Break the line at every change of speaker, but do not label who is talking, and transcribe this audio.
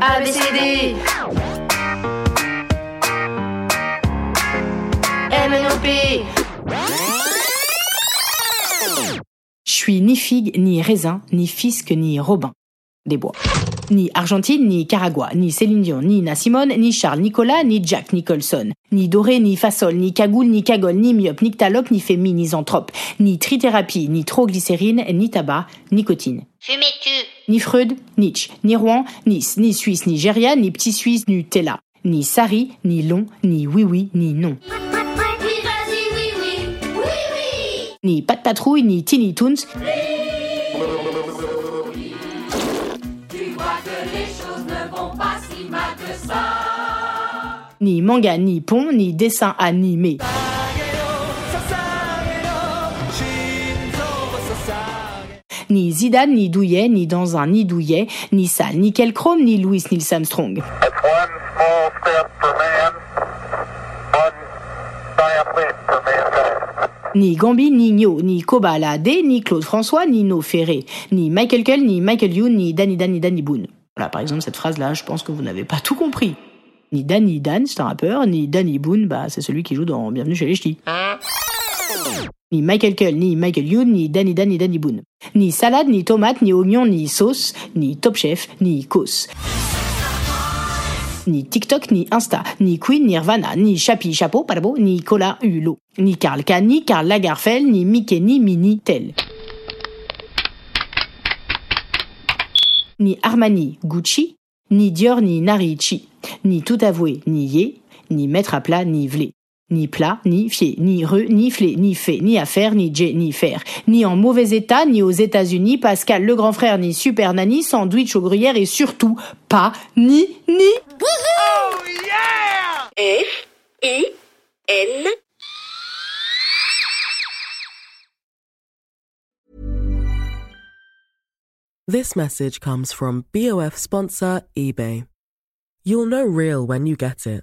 ABCD MNOP
Je suis ni figue, ni raisin, ni fisque, ni Robin. Des bois. Ni Argentine, ni Caragua, ni Céline Dion, ni Nina Simone, ni Charles Nicolas, ni Jack Nicholson. Ni doré, ni fasol, ni cagoule, ni cagole, ni myope, ni ctalope, ni fémi, ni zanthrope. Ni trithérapie, ni troglycérine, ni tabac, nicotine.
Fumais-tu
Ni Freud, Nietzsche, ni Rouen, Nice, ni Suisse, ni Géria, ni Petit Suisse, Nutella. Ni Sari, ni long, ni ni non.
Oui, oui, oui, oui
Ni Pat Patrouille, ni Tiny Toons, ni manga, ni pont, ni dessin animé. Ni Zidane, ni Douillet, ni dans un nid douillet, ni Sal, ni Kelchrome, ni Louis Neil Armstrong.
That's one small step for man, one giant leap for mankind.
Ni Gambi, ni Nio, ni Koba Alade, ni Claude François, ni No Ferré, ni Michael Cull, ni Michael Youn, ni Danny Dan, ni Danny Boone. Voilà, par exemple, cette phrase-là, je pense que vous n'avez pas tout compris. Ni Danny Dan, c'est un rappeur, ni Danny Boone, bah, c'est celui qui joue dans Bienvenue chez les Ch'tis. Ni Michael Cull, ni Michael Youn, ni Danny Dan, ni Danny Boone. Ni salade, ni tomate, ni oignon, ni sauce, ni Top Chef, ni Cos. Ni TikTok, ni Insta, ni Queen, ni Nirvana, ni Chapi Chapeau, Palabo, ni Cola Hulot. Ni Karl K, ni Karl Lagerfeld, ni Mickey, ni Minnie Tel. Ni Armani, Gucci, ni Dior, ni Narici. Ni tout avoué, ni Yé, ni mettre à plat, ni vlé. Ni plat, ni fier, ni re, ni flé, ni fait, ni affaire, ni j, ni faire. Ni en mauvais état, ni aux États-Unis, Pascal le grand frère, ni super nanny, sandwich aux gruyères et surtout pas, ni, ni.
F, I, N
This message comes from BOF sponsor eBay. You'll know real when you get it.